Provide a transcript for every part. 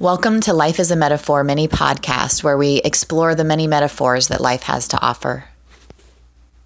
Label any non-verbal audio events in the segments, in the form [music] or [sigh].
Welcome to Life is a Metaphor mini podcast, where we explore the many metaphors that life has to offer.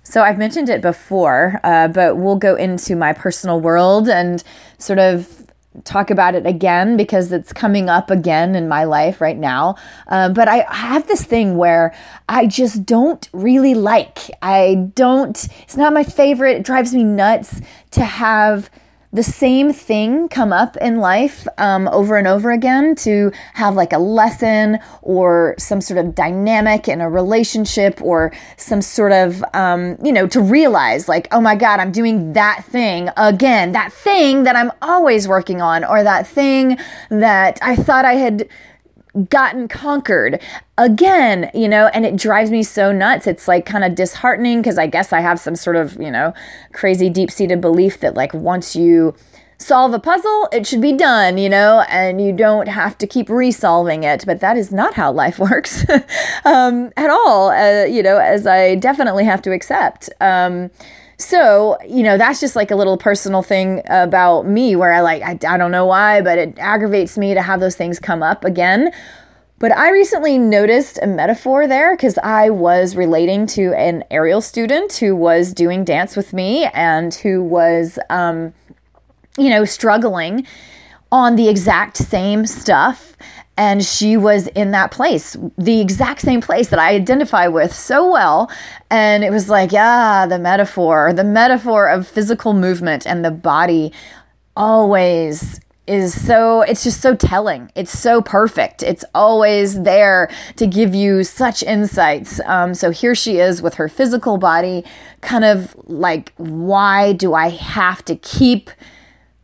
So, I've mentioned it before, uh, but we'll go into my personal world and sort of talk about it again because it's coming up again in my life right now. Uh, but I have this thing where I just don't really like, I don't, it's not my favorite. It drives me nuts to have the same thing come up in life um, over and over again to have like a lesson or some sort of dynamic in a relationship or some sort of um, you know to realize like oh my god i'm doing that thing again that thing that i'm always working on or that thing that i thought i had gotten conquered again, you know, and it drives me so nuts. It's like kind of disheartening because I guess I have some sort of, you know, crazy deep seated belief that like once you solve a puzzle, it should be done, you know, and you don't have to keep resolving it. But that is not how life [laughs] works um, at all, uh, you know, as I definitely have to accept. Um, so, you know, that's just like a little personal thing about me where I like, I, I don't know why, but it aggravates me to have those things come up again. But I recently noticed a metaphor there because I was relating to an aerial student who was doing dance with me and who was, um, you know, struggling on the exact same stuff and she was in that place, the exact same place that I identify with so well. And it was like, yeah, the metaphor, the metaphor of physical movement and the body always is so it's just so telling. It's so perfect. It's always there to give you such insights. Um, so here she is with her physical body kind of like why do i have to keep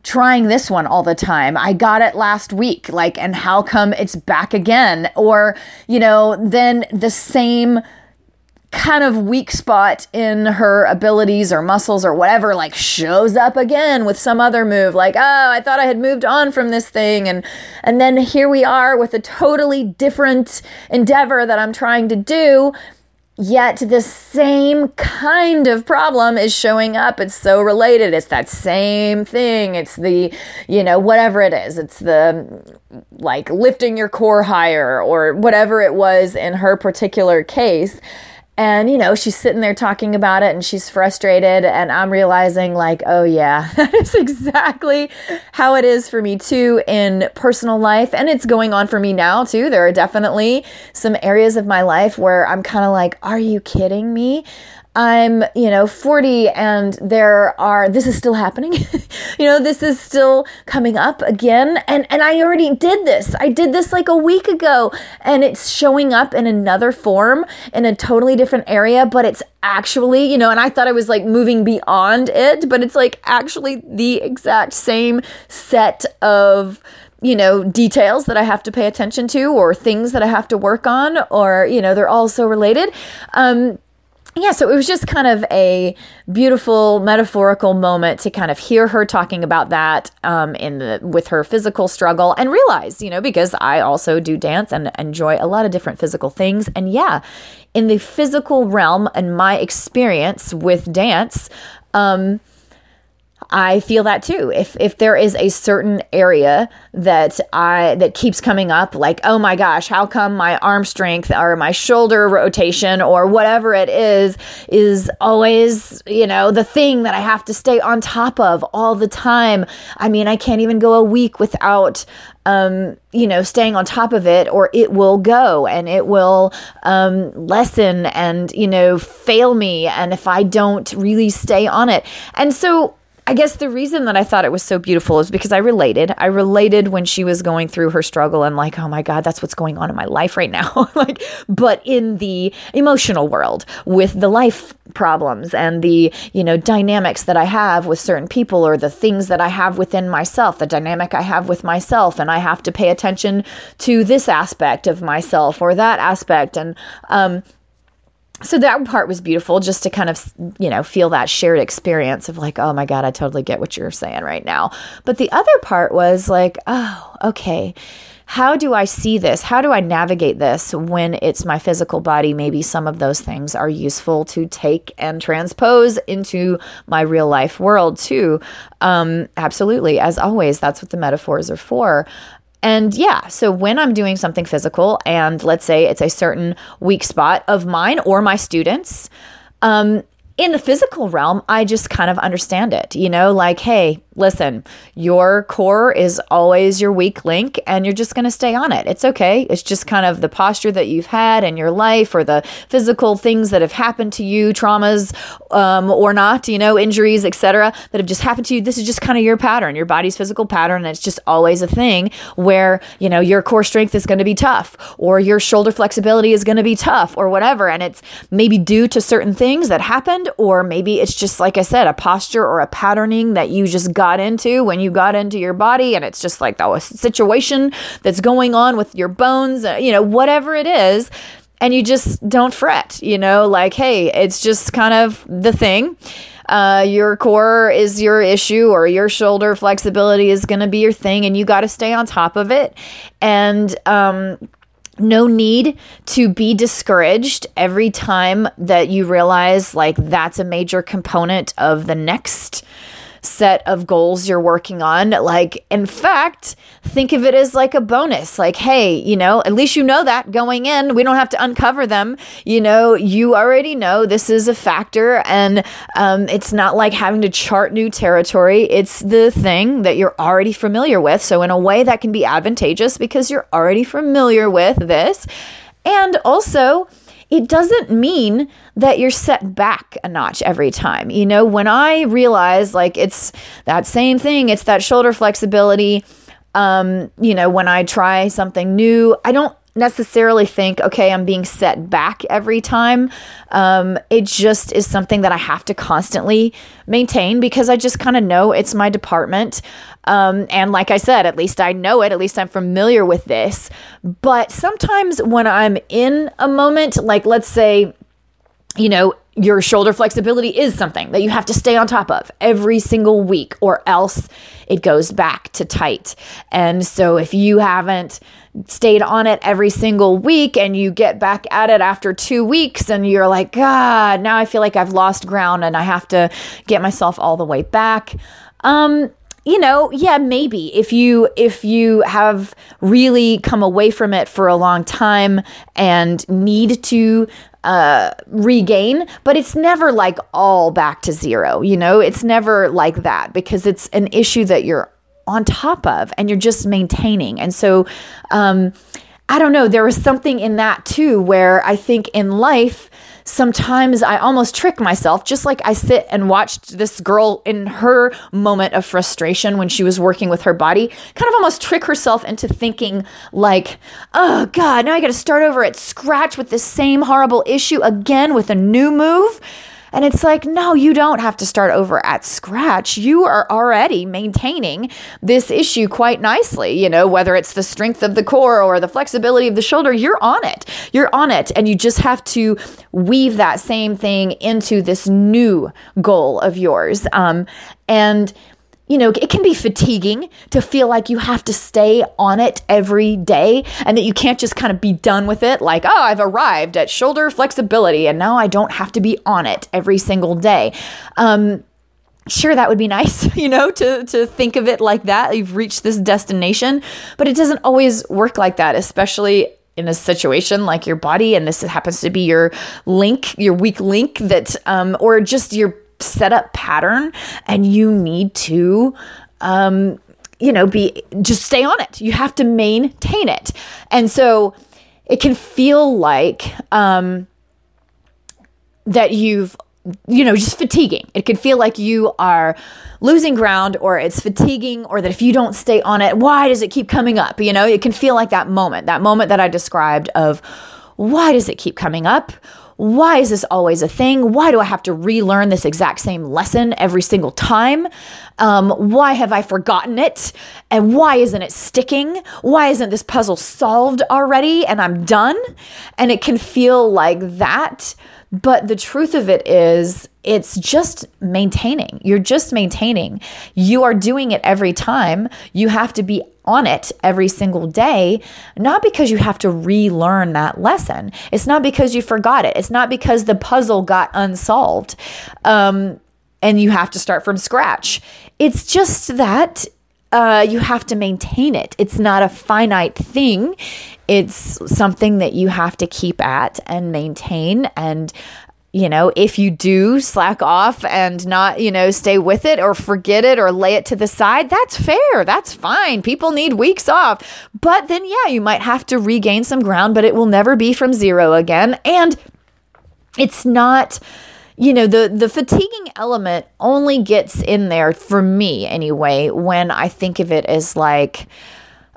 trying this one all the time. I got it last week. Like, and how come it's back again? Or, you know, then the same kind of weak spot in her abilities or muscles or whatever like shows up again with some other move like oh i thought i had moved on from this thing and and then here we are with a totally different endeavor that i'm trying to do Yet the same kind of problem is showing up. It's so related. It's that same thing. It's the, you know, whatever it is. It's the like lifting your core higher or whatever it was in her particular case. And, you know, she's sitting there talking about it and she's frustrated. And I'm realizing, like, oh, yeah, [laughs] that is exactly how it is for me too in personal life. And it's going on for me now too. There are definitely some areas of my life where I'm kind of like, are you kidding me? I'm, you know, 40 and there are this is still happening. [laughs] you know, this is still coming up again and and I already did this. I did this like a week ago and it's showing up in another form in a totally different area, but it's actually, you know, and I thought I was like moving beyond it, but it's like actually the exact same set of you know, details that I have to pay attention to or things that I have to work on or, you know, they're all so related. Um, yeah, so it was just kind of a beautiful metaphorical moment to kind of hear her talking about that um, in the, with her physical struggle and realize, you know, because I also do dance and enjoy a lot of different physical things. And yeah, in the physical realm and my experience with dance, um, I feel that too. If if there is a certain area that I that keeps coming up like, "Oh my gosh, how come my arm strength or my shoulder rotation or whatever it is is always, you know, the thing that I have to stay on top of all the time." I mean, I can't even go a week without um, you know, staying on top of it, or it will go and it will um, lessen and, you know, fail me. And if I don't really stay on it. And so I guess the reason that I thought it was so beautiful is because I related. I related when she was going through her struggle and like, oh my God, that's what's going on in my life right now. [laughs] like, but in the emotional world with the life problems and the, you know, dynamics that I have with certain people or the things that I have within myself, the dynamic I have with myself. And I have to pay attention to this aspect of myself or that aspect. And, um, so that part was beautiful just to kind of you know feel that shared experience of like oh my god i totally get what you're saying right now. But the other part was like oh okay how do i see this? How do i navigate this when it's my physical body? Maybe some of those things are useful to take and transpose into my real life world too. Um absolutely. As always that's what the metaphors are for And yeah, so when I'm doing something physical, and let's say it's a certain weak spot of mine or my students, um, in the physical realm, I just kind of understand it, you know, like, hey, listen, your core is always your weak link and you're just going to stay on it. It's okay. It's just kind of the posture that you've had in your life or the physical things that have happened to you, traumas um, or not, you know, injuries, etc., that have just happened to you. This is just kind of your pattern, your body's physical pattern. And it's just always a thing where, you know, your core strength is going to be tough or your shoulder flexibility is going to be tough or whatever. And it's maybe due to certain things that happened, or maybe it's just, like I said, a posture or a patterning that you just got into when you got into your body and it's just like the situation that's going on with your bones, uh, you know, whatever it is. And you just don't fret, you know, like, hey, it's just kind of the thing. Uh, your core is your issue or your shoulder flexibility is going to be your thing and you got to stay on top of it and um, no need to be discouraged every time that you realize like that's a major component of the next set of goals you're working on. Like, in fact, think of it as like a bonus. Like, hey, you know, at least you know that going in. We don't have to uncover them. You know, you already know this is a factor, and um, it's not like having to chart new territory. It's the thing that you're already familiar with. So, in a way, that can be advantageous because you're already familiar with this. And also, it doesn't mean that you're set back a notch every time. You know, when I realize like it's that same thing, it's that shoulder flexibility. Um, you know, when I try something new, I don't necessarily think, okay, I'm being set back every time. Um, it just is something that I have to constantly maintain because I just kind of know it's my department. Um, and like I said, at least I know it, at least I'm familiar with this. But sometimes when I'm in a moment, like let's say, you know, your shoulder flexibility is something that you have to stay on top of every single week, or else it goes back to tight. And so if you haven't stayed on it every single week and you get back at it after two weeks and you're like, God, now I feel like I've lost ground and I have to get myself all the way back. Um, you know, yeah, maybe if you if you have really come away from it for a long time and need to uh, regain, but it's never like all back to zero. You know, it's never like that because it's an issue that you're on top of and you're just maintaining. And so, um, I don't know, there was something in that too where I think in life, sometimes I almost trick myself, just like I sit and watched this girl in her moment of frustration when she was working with her body, kind of almost trick herself into thinking, like, oh God, now I got to start over at scratch with the same horrible issue again with a new move. And it's like, no, you don't have to start over at scratch. You are already maintaining this issue quite nicely. You know, whether it's the strength of the core or the flexibility of the shoulder, you're on it. You're on it. And you just have to weave that same thing into this new goal of yours. Um, and you know, it can be fatiguing to feel like you have to stay on it every day and that you can't just kind of be done with it. Like, oh, I've arrived at shoulder flexibility and now I don't have to be on it every single day. Um, sure that would be [laughs] nice you know to to think of it like that you've reached this destination but it doesn't always work like that especially in a situation like your body and this happens to be your link your weak link that um or just your set up pattern and you need to um, you know be just stay on it. You have to maintain it. And so it can feel like um, that you've you know just fatiguing. It can feel like you are losing ground or it's fatiguing or that if you don't stay on it why does it keep coming up? You know it can feel like that moment that moment that i described of why does it keep coming up why is this always a thing? Why do I have to relearn this exact same lesson every single time? Um, why have I forgotten it? And why isn't it sticking? Why isn't this puzzle solved already and I'm done? And it can feel like that. But the truth of it is, it's just maintaining. You're just maintaining. You are doing it every time. You have to be on it every single day, not because you have to relearn that lesson. It's not because you forgot it. It's not because the puzzle got unsolved um, and you have to start from scratch. It's just that uh, you have to maintain it. It's not a finite thing. It's something that you have to keep at and maintain. And, you know, if you do slack off and not, you know, stay with it or forget it or lay it to the side, that's fair. That's fine. People need weeks off. But then, yeah, you might have to regain some ground, but it will never be from zero again. And it's not you know the the fatiguing element only gets in there for me anyway when i think of it as like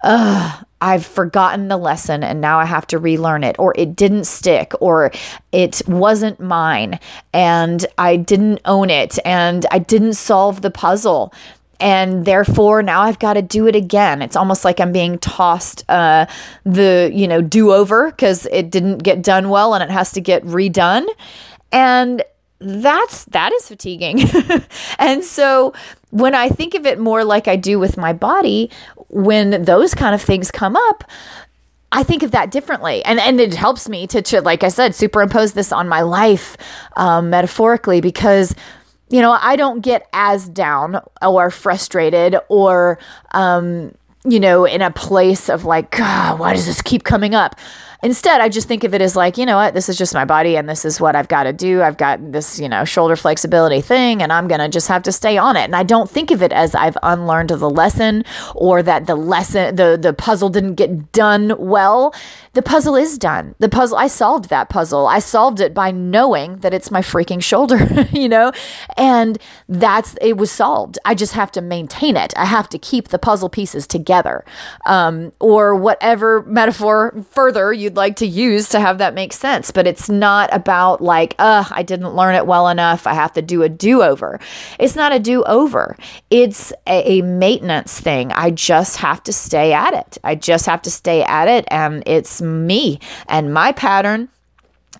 uh I've forgotten the lesson and now I have to relearn it, or it didn't stick, or it wasn't mine and I didn't own it and I didn't solve the puzzle. And therefore, now I've got to do it again. It's almost like I'm being tossed uh, the, you know, do over because it didn't get done well and it has to get redone. And that's that is fatiguing. [laughs] and so when I think of it more like I do with my body, when those kind of things come up, I think of that differently. And and it helps me to, to like I said, superimpose this on my life um, metaphorically because you know, I don't get as down or frustrated or um, you know, in a place of like, God, why does this keep coming up? Instead, I just think of it as like, you know what, this is just my body and this is what I've got to do. I've got this, you know, shoulder flexibility thing and I'm going to just have to stay on it. And I don't think of it as I've unlearned the lesson or that the lesson, the, the puzzle didn't get done well. The puzzle is done. The puzzle, I solved that puzzle. I solved it by knowing that it's my freaking shoulder, [laughs] you know, and that's, it was solved. I just have to maintain it. I have to keep the puzzle pieces together um, or whatever metaphor further you you'd like to use to have that make sense. But it's not about like, uh, I didn't learn it well enough. I have to do a do over. It's not a do over, it's a, a maintenance thing. I just have to stay at it. I just have to stay at it. And it's me and my pattern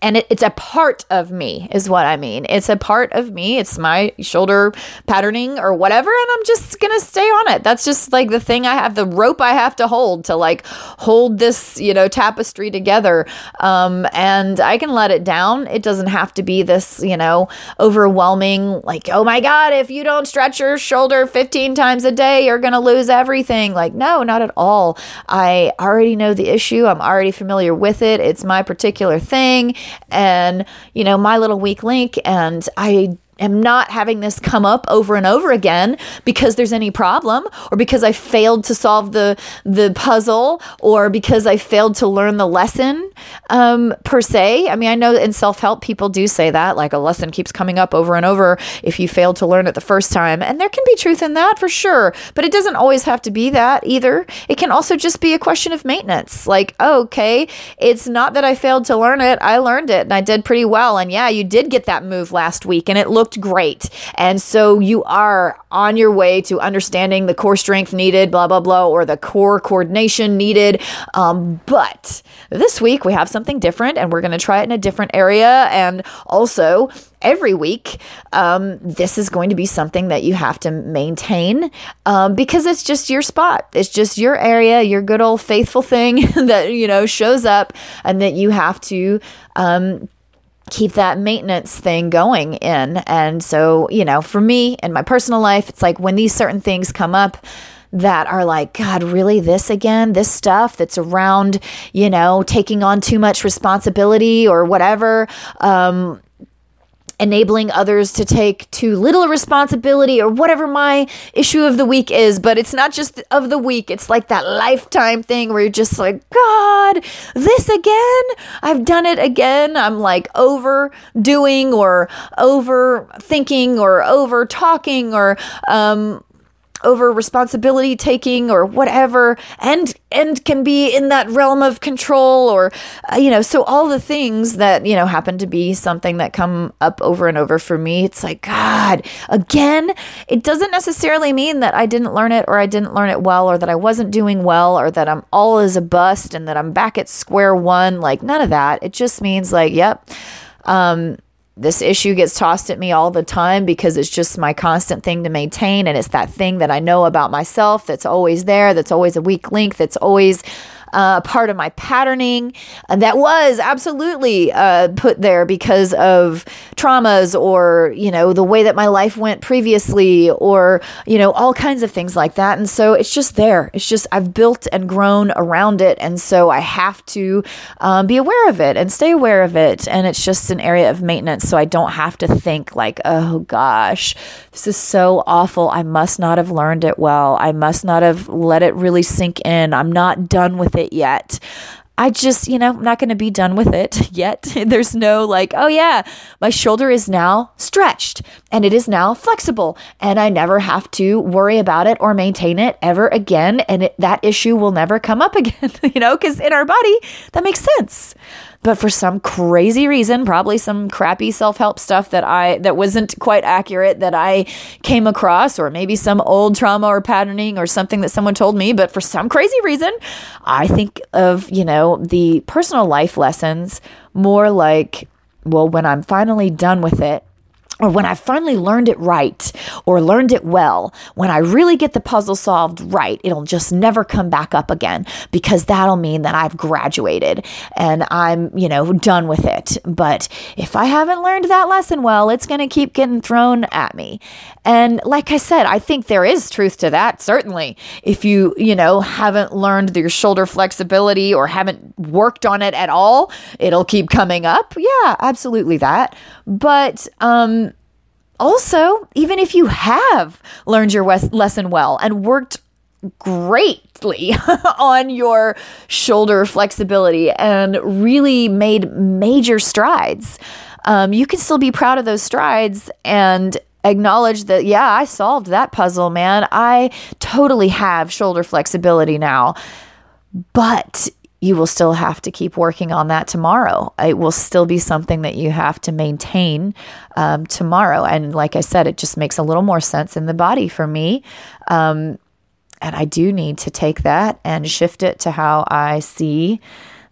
and it, it's a part of me is what i mean. It's a part of me. It's my shoulder patterning or whatever and i'm just gonna stay on it. That's just like the thing i have the rope i have to hold to like hold this you know tapestry together. Um, and i can let it down. It doesn't have to be this you know overwhelming like oh my god if you don't stretch your shoulder 15 times a day you're gonna lose everything. Like no not at all. I already know the issue. I'm already familiar with it. It's my particular thing and, you know, my little weak link. And I am not having this come up over and over again because there's any problem or because I failed to solve the the puzzle or because I failed to learn the lesson um, per se. I mean, I know in self help people do say that like a lesson keeps coming up over and over if you fail to learn it the first time, and there can be truth in that for sure. But it doesn't always have to be that either. It can also just be a question of maintenance. Like, oh, okay, it's not that I failed to learn it; I learned it and I did pretty well. And yeah, you did get that move last week, and it looked looked great. And so you are on your way to understanding the core strength needed, blah, blah, blah, or the core coordination needed. Um, but this week we have something different and we're going to try it in a different area. And also, every week, um, this is going to be something that you have to maintain um, because it's just your spot. It's just your area, your good old faithful thing [laughs] that, you know, shows up and that you have to um, keep that maintenance thing going in. And so, you know, for me in my personal life, it's like when these certain things come up, that are like, God, really this again? This stuff that's around, you know, taking on too much responsibility or whatever. Um, enabling others to take too little responsibility or whatever my issue of the week is. But it's not just of the week, it's like that lifetime thing where you're just like, God, this again? I've done it again. I'm like overdoing or overthinking or over talking or um, over responsibility taking or whatever and and can be in that realm of control or uh, you know so all the things that you know happen to be something that come up over and over for me it's like god again? It doesn't necessarily mean that I didn't learn it or I didn't learn it well or that I wasn't doing well or that I'm all as a bust and that I'm back at square one like none of that. It just means like yep um this issue gets tossed at me all the time because it's just my constant thing to maintain. And it's that thing that I know about myself that's always there, that's always a weak link, that's always uh, part of my patterning that was absolutely uh, put there because of traumas or, you know, the way that my life went previously or, you know, all kinds of things like that. And so it's just there. It's just, I've built and grown around it. And so I have to um, be aware of it and stay aware of it. And it's just an area of maintenance. So I don't have to think like, oh gosh, this is so awful. I must not have learned it well. I must not have let it really sink in. I'm not done with it yet. I just, you know, I'm not going to be done with it [laughs] yet. [laughs] There's no like, oh yeah, my shoulder is now stretched and it is now flexible and I never have to worry about it or maintain it ever again. And it, that issue will never come up [laughs] again, you know, because in our body, that makes sense but for some crazy reason probably some crappy self-help stuff that i that wasn't quite accurate that i came across or maybe some old trauma or patterning or something that someone told me but for some crazy reason i think of you know the personal life lessons more like well when i'm finally done with it or when I finally learned it right or learned it well, when I really get the puzzle solved right, it'll just never come back up again because that'll mean that I've graduated and I'm, you know, done with it. But if I haven't learned that lesson well, it's going to keep getting thrown at me. And like I said, I think there is truth to that, certainly. If you, you know, haven't learned your shoulder flexibility or haven't worked on it at all, it'll keep coming up. Yeah, absolutely that. But, um, also, even if you have learned your lesson well and worked greatly [laughs] on your shoulder flexibility and really made major strides, um, you can still be proud of those strides and acknowledge that, yeah, I solved that puzzle, man. I totally have shoulder flexibility now. But you will still have to keep working on that tomorrow. It will still be something that you have to maintain um, tomorrow. And like I said, it just makes a little more sense in the body for me. Um, and I do need to take that and shift it to how I see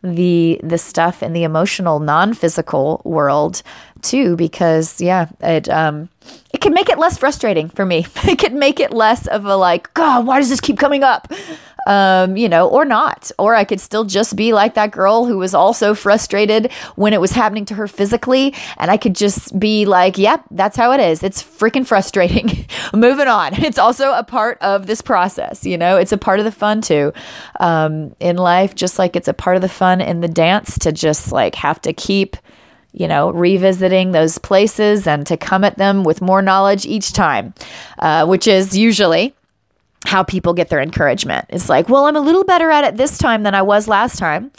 the the stuff in the emotional non-physical world too because yeah it um it can make it less frustrating for me [laughs] it can make it less of a like god why does this keep coming up um, you know, or not. Or I could still just be like that girl who was also frustrated when it was happening to her physically. And I could just be like, yep, yeah, that's how it is. It's freaking frustrating. [laughs] Moving on. It's also a part of this process, you know, it's a part of the fun too um, in life, just like it's a part of the fun in the dance to just like have to keep you know, revisiting those places and to come at them with more knowledge each time, uh, which is usually how people get their encouragement. It's like, well, I'm a little better at it this time than I was last time.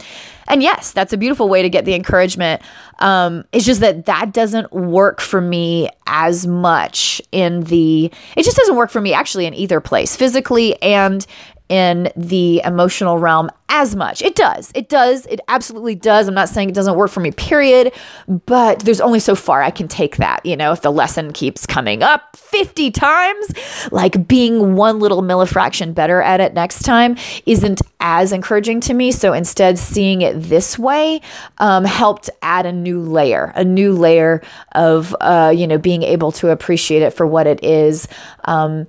And yes, that's a beautiful way to get the encouragement. Um, it's just that that doesn't work for me as much in the, it just doesn't work for me actually in either place, physically and in the emotional realm as much. It does. It does. It absolutely does. I'm not saying it doesn't work for me, period. But there's only so far I can take that. You know, if the lesson keeps coming up 50 times, like being one little millifraction better at it next time isn't as encouraging to me. So instead, seeing it this way um, helped add a new layer, a new layer of, uh, you know, being able to appreciate it for what it is. Um,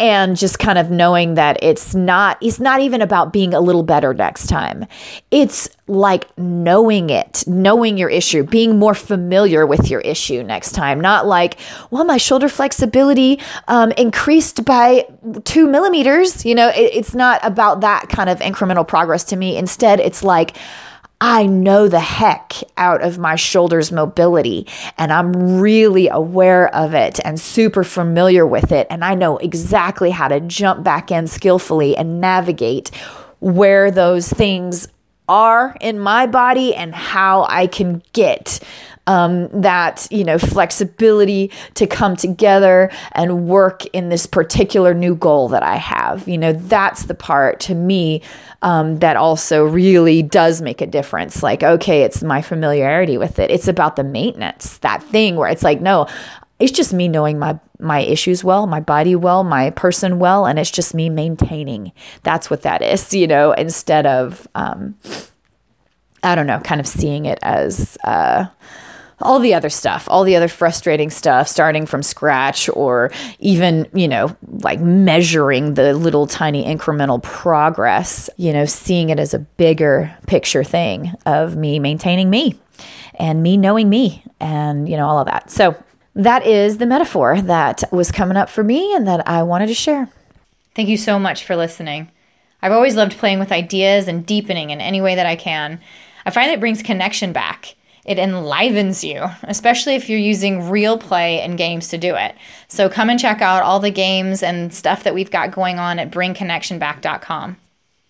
and just kind of knowing that it's not it's not even about being a little better next time. It's like knowing it knowing your issue being more familiar with your issue next time. Not like well my shoulder flexibility um, increased by two millimeters. You know it, it's not about that kind of incremental progress to me. Instead it's like I know the heck out of my shoulders mobility and I'm really aware of it and super familiar with it. And I know exactly how to jump back in skillfully and navigate where those things are in my body and how I can get um, that you know flexibility to come together and work in this particular new goal that I have. You know, that's the part to me um, that also really does make a difference. Like, okay, it's my familiarity with it. It's about the maintenance, that thing where it's like, no, it's just me knowing my my issues well, my body well, my person well, and it's just me maintaining. That's what that is, you know, instead of um, I don't know, kind of seeing it as uh, all the other stuff, all the other frustrating stuff, starting from scratch, or even, you know, like measuring the little tiny incremental progress, you know, seeing it as a bigger picture thing of me maintaining me and me knowing me and, you know, all of that. So that is the metaphor that was coming up for me and that I wanted to share. Thank you so much for listening. I've always loved playing with ideas and deepening in any way that I can. I find it brings connection back. It enlivens you, especially if you're using real play and games to do it. So come and check out all the games and stuff that we've got going on at bringconnectionback.com.